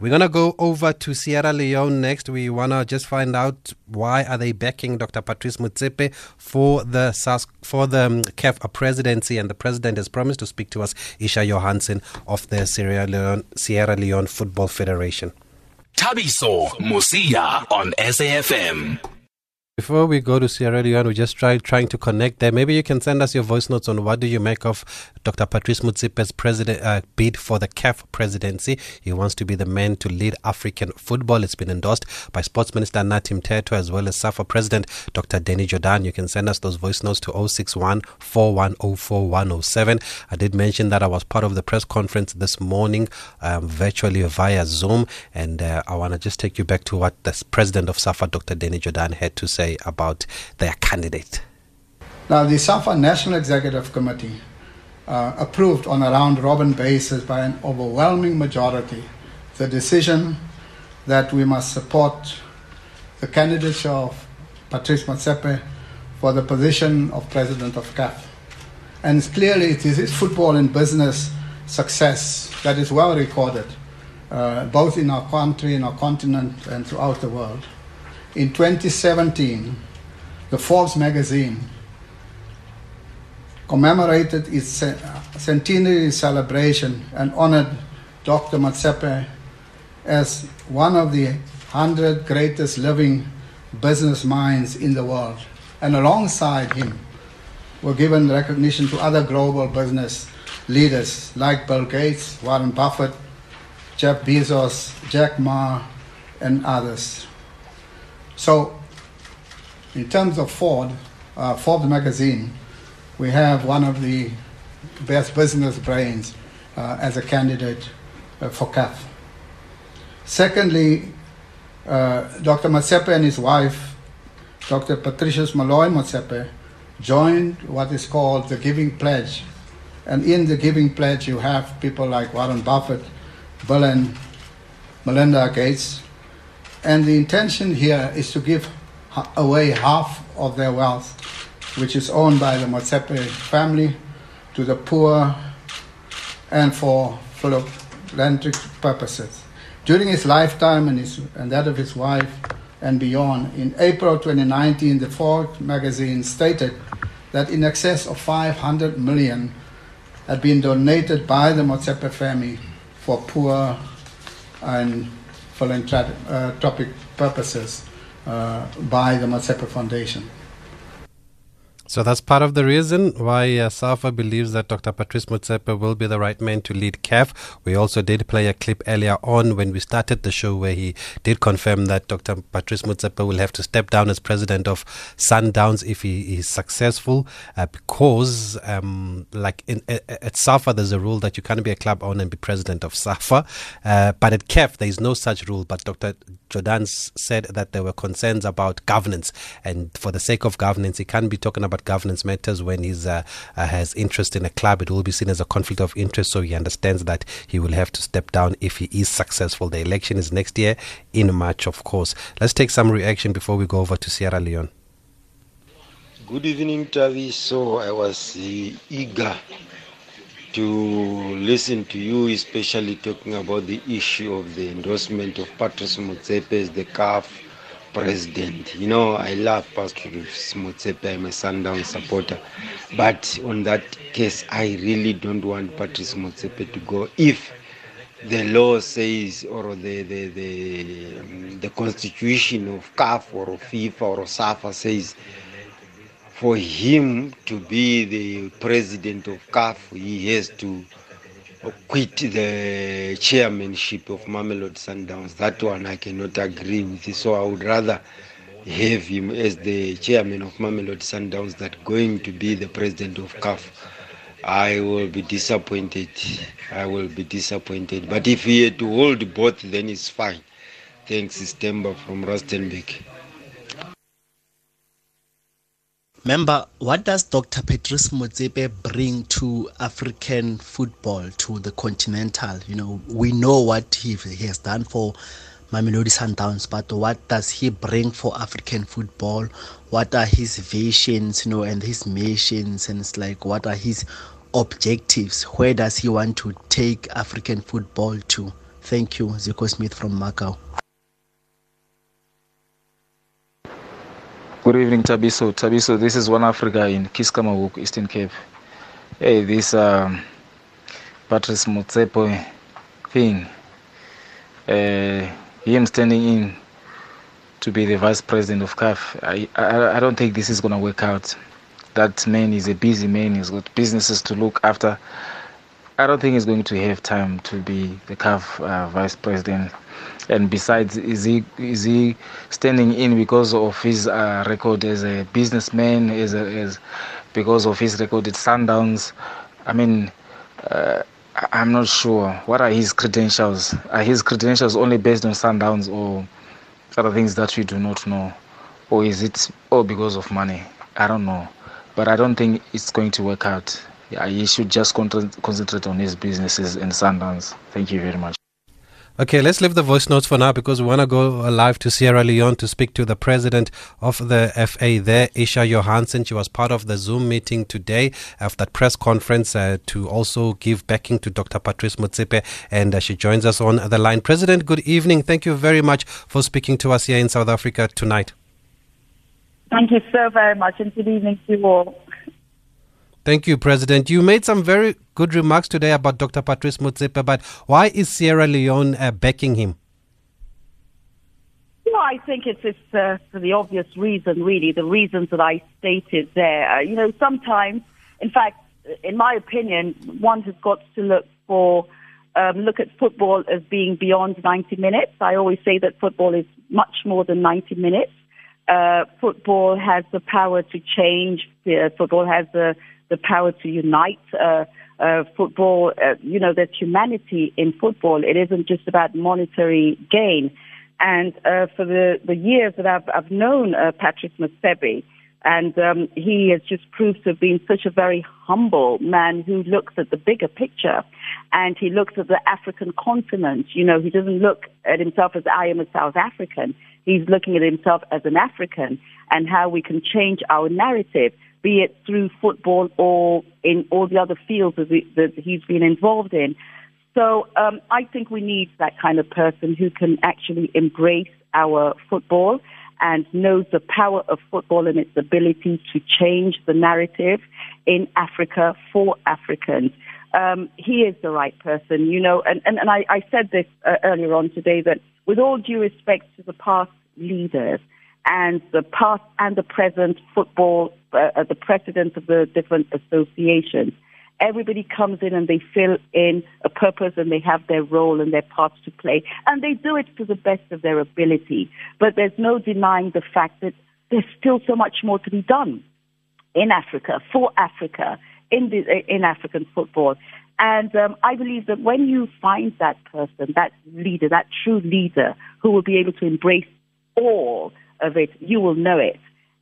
We're gonna go over to Sierra Leone next. We wanna just find out why are they backing Dr. Patrice Motsepe for the SAS, for the um, CAF presidency, and the president has promised to speak to us, Isha Johansen of the Sierra Leone Sierra Leone Football Federation. Thabiso Mosia on SAFM. Before we go to Sierra Leone, we just try trying to connect there. Maybe you can send us your voice notes on what do you make of Dr. Patrice Motsepe's president uh, bid for the CAF presidency. He wants to be the man to lead African football. It's been endorsed by Sports Minister Nathi Mthethwa as well as SAFA President Dr. Danny Jordaan. You can send us those voice notes to 061 I did mention that I was part of the press conference this morning um, virtually via Zoom, and uh, I want to just take you back to what the president of SAFA, Dr. Danny Jordaan, had to say say about their candidate? Now, the SAFA National Executive Committee uh, approved on a round robin basis by an overwhelming majority the decision that we must support the candidature of Patrice Motsepe for the position of President of CAF. And clearly, it is his football and business success that is well recorded, uh, both in our country, in our continent, and throughout the world in 2017, the Forbes magazine commemorated its centenary celebration and honored Dr. Motsepe as one of the 100 greatest living business minds in the world. And alongside him were given recognition to other global business leaders like Bill Gates, Warren Buffett, Jeff Bezos, Jack Ma, and others. So, in terms of Ford, uh, Forbes magazine, we have one of the best business brains uh, as a candidate uh, for CAF. Secondly, uh, Dr. Motsepe and his wife, Dr. Precious Moloi Motsepe, joined what is called the Giving Pledge. And in the Giving Pledge, you have people like Warren Buffett, and Melinda Gates, and the intention here is to give away half of their wealth, which is owned by the Motsepe family, to the poor and for philanthropic purposes. During his lifetime and, his, and that of his wife and beyond, in April 2019, the Forbes magazine stated that in excess of 500 million had been donated by the Motsepe family for poor and philanthropic purposes uh, by the Motsepe Foundation. So that's part of the reason why uh, SAFA believes that Dr. Patrice Motsepe will be the right man to lead CAF. We also did play a clip earlier on when we started the show where he did confirm that Dr. Patrice Motsepe will have to step down as president of Sundowns if he is successful uh, because, um, like in, at SAFA, there's a rule that you can't be a club owner and be president of SAFA. Uh, but at CAF, there is no such rule. But Dr. Jordaan said that there were concerns about governance, and for the sake of governance, he can't be talking about governance matters when he uh, uh, has interest in a club. It will be seen as a conflict of interest, so he understands that he will have to step down if he is successful. The election is next year in March, of course. Let's take some reaction before we go over to Sierra Leone. Good evening, Tavi. So I was uh, eager to listen to you, especially talking about the issue of the endorsement of Patrice Motsepe as the CAF president. You know, I love Pastor Motsepe, I'm a Sundown supporter. But on that case, I really don't want Patrice Motsepe to go. If the law says, or the, the, the, the constitution of CAF or FIFA or SAFA says, for him to be the president of CAF, he has to quit the chairmanship of Mamelodi Sundowns. That one I cannot agree with. So I would rather have him as the chairman of Mamelodi Sundowns than going to be the president of CAF. I will be disappointed. I will be disappointed. But if he had to hold both, then it's fine. Thanks, Stemba from Rustenburg. Member, what does Dr. Patrice Motsepe bring to African football, to the continental? You know, we know what he, he has done for Mamelodi Sundowns, but what does he bring for African football? What are his visions, you know, and his missions? And it's like, what are his objectives? Where does he want to take African football to? Thank you, Zico Smith from Macau. Good evening, Thabiso. Thabiso, this is One Africa in Keiskammahoek, Eastern Cape. Hey, this um, Patrice Motsepe thing, uh, him standing in to be the vice president of CAF, I, I, I don't think this is going to work out. That man is a busy man, he's got businesses to look after. I don't think he's going to have time to be the CAF uh, vice president and besides is he is he standing in because of his uh, record as a businessman as, a, as because of his record at sundowns? I mean uh, i'm not sure. What are his credentials? Are his credentials only based on sundowns or other things that we do not know? Or is it all because of money? I don't know. But i don't think it's going to work out. Yeah, he should just concentrate on his businesses and sundowns. Thank you very much Okay, let's leave the voice notes for now because we want to go live to Sierra Leone to speak to the president of the FA there, Isha Johansen. She was part of the Zoom meeting today of that press conference uh, to also give backing to Dr. Patrice Motsepe, and uh, she joins us on the line. President, good evening. Thank you very much for speaking to us here in South Africa tonight. Thank you so very much, and good evening to you all. Thank you, President. You made some very good remarks today about Dr. Patrice Motsepe, but why is Sierra Leone uh, backing him? Well, I think it's, it's uh, for the obvious reason, really, the reasons that I stated there. Uh, you know, sometimes, in fact, in my opinion, one has got to look for um, look at football as being beyond 90 minutes. I always say that football is much more than 90 minutes. Uh, football has the power to change. Uh, football has the the power to unite. Uh, uh, football, uh, you know, there's humanity in football. It isn't just about monetary gain. And uh, for the, the years that I've, I've known uh, Patrice Motsepe, and um, he has just proved to have been such a very humble man who looks at the bigger picture and he looks at the African continent. You know, he doesn't look at himself as I am a South African. He's looking at himself as an African and how we can change our narrative be it through football or in all the other fields that he's been involved in. So um, I think we need that kind of person who can actually embrace our football and knows the power of football and its ability to change the narrative in Africa for Africans. Um, he is the right person, you know, and, and, and I, I said this uh, earlier on today that with all due respect to the past leaders, and the past and the present football, uh, the presidents of the different associations. Everybody comes in and they fill in a purpose and they have their role and their parts to play. And they do it to the best of their ability. But there's no denying the fact that there's still so much more to be done in Africa, for Africa, in, the, in African football. And um, I believe that when you find that person, that leader, that true leader who will be able to embrace all of it, you will know it.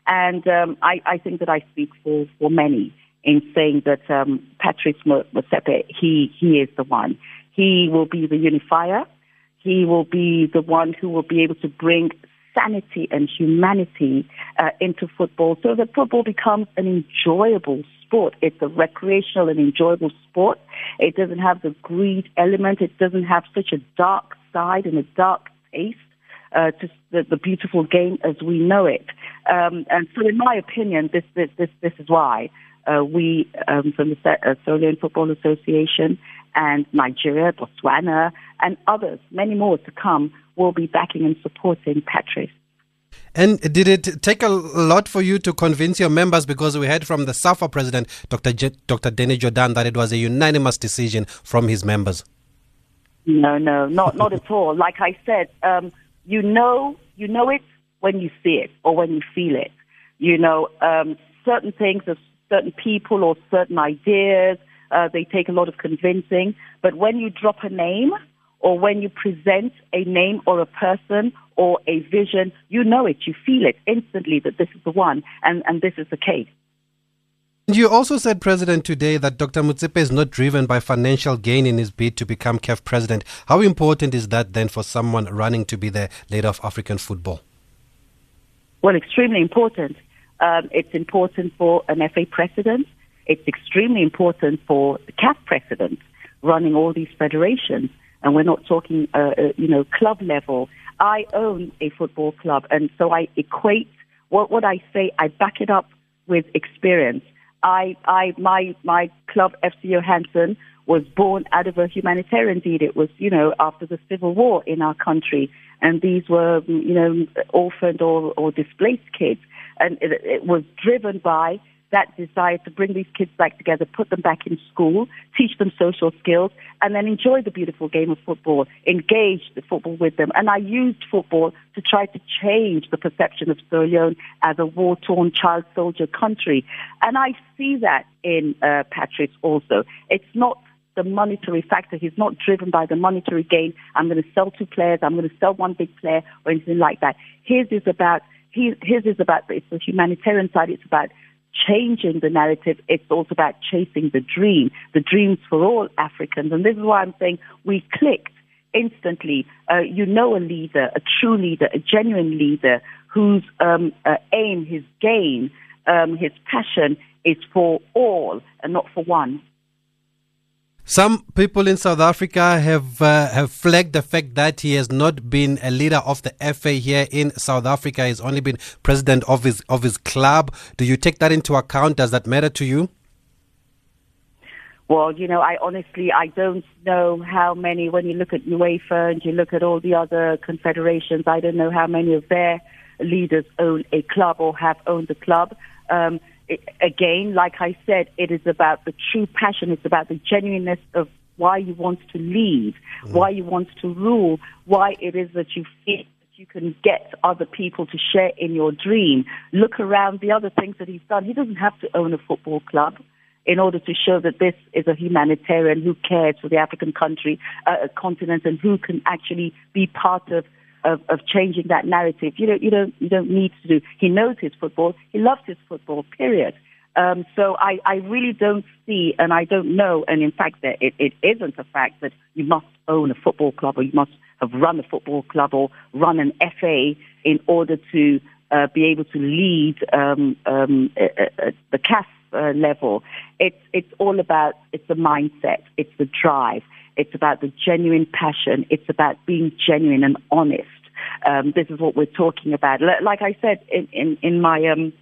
And um, I, I think that I speak for, for many in saying that um, Patrice Motsepe, he, he is the one. He will be the unifier. He will be the one who will be able to bring sanity and humanity uh, into football so that football becomes an enjoyable sport. It's a recreational and enjoyable sport. It doesn't have the greed element. It doesn't have such a dark side and a dark taste uh, to the, the, beautiful game as we know it. Um, and so, in my opinion, this this this, this is why uh, we um, from the uh, Football Association and Nigeria, Botswana, and others, many more to come, will be backing and supporting Patrice. And did it take a lot for you to convince your members? Because we heard from the SAFA president, Dr. J- Dr. Danny Jordaan, that it was a unanimous decision from his members. No, no, not not at all. Like I said, um, you know you know it when you see it or when you feel it. You know, um, certain things of certain people or certain ideas, uh, they take a lot of convincing. But when you drop a name or when you present a name or a person or a vision, you know it, you feel it instantly that this is the one and, and this is the case. And you also said, President, today that Dr. Motsepe is not driven by financial gain in his bid to become CAF president. How important is that then for someone running to be the leader of African football? Well, extremely important. Um, it's important for an FA president. It's extremely important for the CAF president running all these federations. and we're not talking, uh, uh, you know, club level. I own a football club, and so I equate what what I say. I back it up with experience. I, I, my, my club, FC Johansen, was born out of a humanitarian deed. It was, you know, after the civil war in our country, and these were, you know, orphaned or, or displaced kids, and it, it was driven by that desire to bring these kids back together, put them back in school, teach them social skills, and then enjoy the beautiful game of football, engage the football with them. And I used football to try to change the perception of Sierra Leone as a war-torn child soldier country. And I see that in uh, Patrice also. It's not the monetary factor. He's not driven by the monetary gain. I'm going to sell two players. I'm going to sell one big player or anything like that. His is about his, his is about it's the humanitarian side. It's about changing the narrative. It's also about chasing the dream, the dreams for all Africans. And this is why I'm saying we clicked instantly. Uh, you know a leader, a true leader, a genuine leader whose um, uh, aim, his gain, um, his passion is for all and not for one. Some people in South Africa have uh, have flagged the fact that he has not been a leader of the FA here in South Africa. He's only been president of his of his club. Do you take that into account? Does that matter to you? Well, you know, I honestly I don't know how many. When you look at UEFA and you look at all the other confederations, I don't know how many of their leaders own a club or have owned a club. Um, again, like I said, it is about the true passion. It's about the genuineness of why you want to lead, mm. why you want to rule, why it is that you feel that you can get other people to share in your dream. Look around the other things that he's done. He doesn't have to own a football club in order to show that this is a humanitarian who cares for the African country, uh, continent, and who can actually be part of of, of changing that narrative. You don't, you don't, you don't need to do. He knows his football. He loves his football. Period. Um, so I, I really don't see, and I don't know, and in fact, that it, it isn't a fact that you must own a football club or you must have run a football club or run an FA in order to uh, be able to lead um, um, uh, uh, the CAF uh, level. It's it's all about it's the mindset, it's the drive, it's about the genuine passion. It's about being genuine and honest. Um, this is what we're talking about. Like I said in, in, in my um,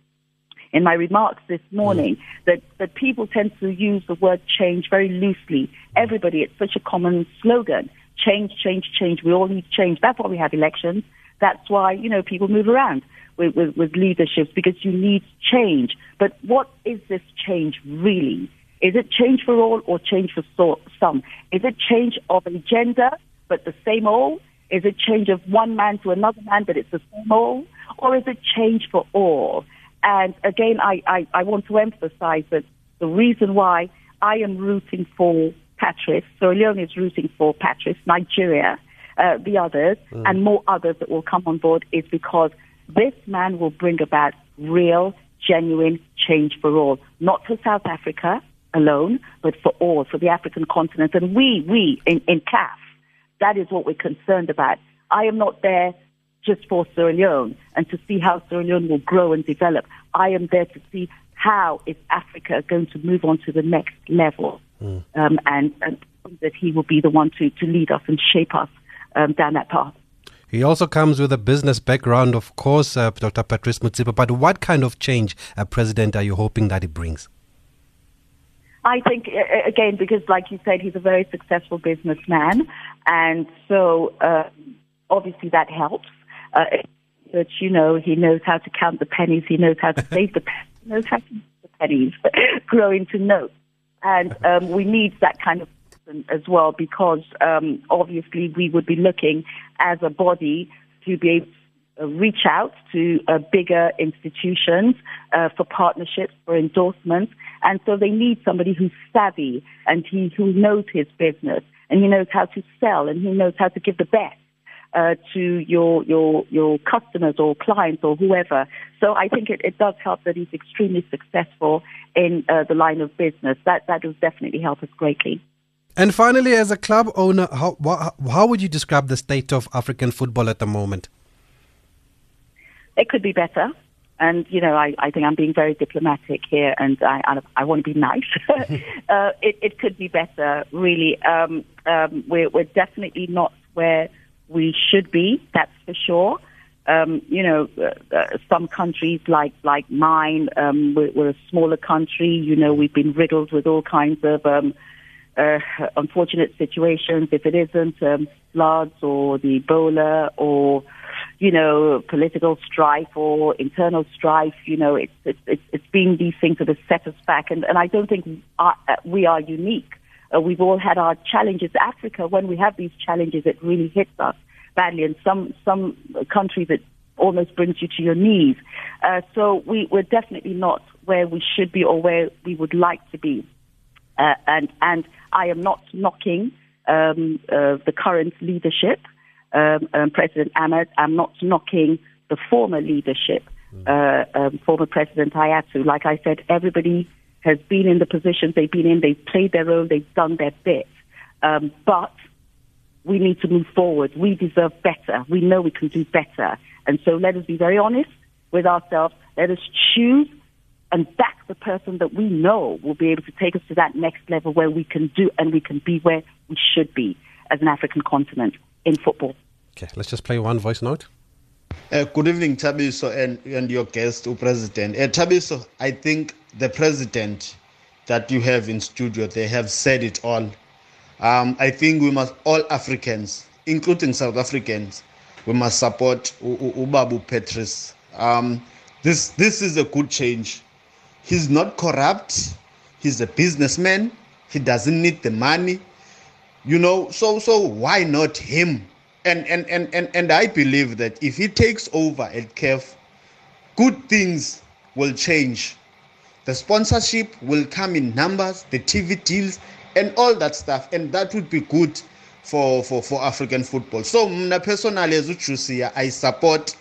in my remarks this morning, mm. that, that people tend to use the word change very loosely. Everybody, it's such a common slogan. Change, change, change. We all need change. That's why we have elections. That's why, you know, people move around with, with, with leaderships because you need change. But what is this change really? Is it change for all or change for so, some? Is it change of a gender but the same old? Is it change of one man to another man but it's the same old? Or is it change for all? And again, I, I, I want to emphasize that the reason why I am rooting for Patrice, so Leone is rooting for Patrice, Nigeria, uh, the others, mm. and more others that will come on board is because this man will bring about real, genuine change for all, not for South Africa, alone, but for all, for the African continent. And we, we in, in CAF, that is what we're concerned about. I am not there just for Sierra Leone and to see how Sierra Leone will grow and develop. I am there to see how is Africa going to move on to the next level, mm. um, and, and, that he will be the one to, to lead us and shape us um, down that path. He also comes with a business background, of course, uh, Dr. Patrice Motsepe. But what kind of change, uh, President, are you hoping that he brings? I think again because, like you said, he's a very successful businessman, and so uh, obviously that helps. Uh, that you know he knows how to count the pennies, he knows how to save the pennies, he knows how to the pennies grow into notes, and um, we need that kind of person as well because um, obviously we would be looking as a body to be able reach out to uh, bigger institutions uh, for partnerships, for endorsements. And so they need somebody who's savvy and he, who knows his business and he knows how to sell and he knows how to give the best. Uh, to your your your customers or clients or whoever. So I think it, it does help that he's extremely successful in uh, the line of business. That that will definitely help us greatly. And finally, as a club owner, how how would you describe the state of African football at the moment? It could be better. and you know, I, I think I'm being very diplomatic here, and I I, I want to be nice. uh, it, it could be better, really. Um, um, we're we're definitely not where we should be. That's for sure. Um, you know, uh, uh, some countries like like mine, um, we're, we're a smaller country. You know, we've been riddled with all kinds of um, uh, unfortunate situations. If it isn't um, floods or the Ebola or you know, political strife or internal strife. You know, it's it's it's, been these things that have set us back, and and I don't think uh, we are unique. Uh, we've all had our challenges. Africa, when we have these challenges, it really hits us badly, and some some countries it almost brings you to your knees. Uh, so we we're definitely not where we should be or where we would like to be. Uh, and and I am not knocking um, uh, the current leadership um, um, President Ahmed. I'm not knocking the former leadership, mm. uh, um, former President Hayatou. Like I said, everybody has been in the positions they've been in. They've played their role. They've done their bit. Um, but we need to move forward. We deserve better. We know we can do better. And so let us be very honest with ourselves. Let us choose and back the person that we know will be able to take us to that next level where we can do and we can be where we should be as an African continent in football. Okay, let's just play one voice note. Uh, good evening, Thabiso, and, and your guest, O President. Uh, Thabiso, I think the president that you have in studio, they have said it all. Um, I think we must, all Africans, including South Africans, we must support U- U- Ubabu Patrice. Um, this, this is a good change. He's not corrupt. He's a businessman. He doesn't need the money you know so so why not him? And and and and, and i believe that if he takes over at CAF good things will change. The sponsorship will come in numbers the tv deals and all that stuff. And that would be good for for for african football. So mna personally as ujusia i support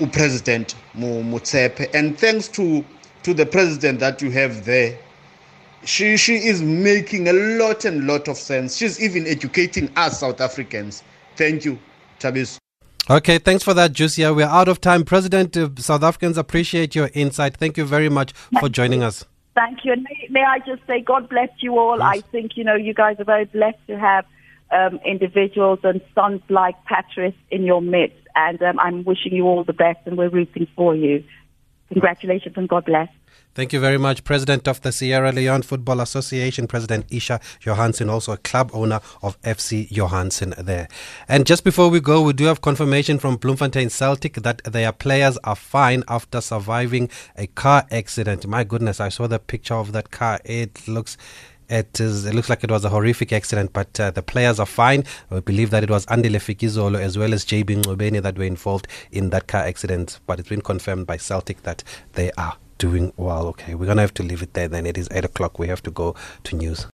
upresident mutsepe. And thanks to to the president that you have there she she is making a lot and lot of sense. She's even educating us South Africans. Thank you, Tabis. Okay, thanks for that, Jusia. We're out of time. President, uh, South Africans appreciate your insight. Thank you very much for joining us. Thank you. And may, may I just say, God bless you all. Yes. I think, you know, you guys are very blessed to have um, individuals and sons like Patrice in your midst. And um, I'm wishing you all the best, and we're rooting for you. Congratulations and God bless. Thank you very much, President of the Sierra Leone Football Association, President Isha Johansen, also a club owner of FC Johansen there. And just before we go, we do have confirmation from Bloemfontein Celtic that their players are fine after surviving a car accident. My goodness, I saw the picture of that car. It looks it is. It looks like it was a horrific accident, but uh, the players are fine. We believe that it was Andile Fikizolo as well as JB Ngobeni that were involved in that car accident. But it's been confirmed by Celtic that they are doing well. Okay, we're gonna have to leave it there. Then it is eight o'clock. We have to go to news.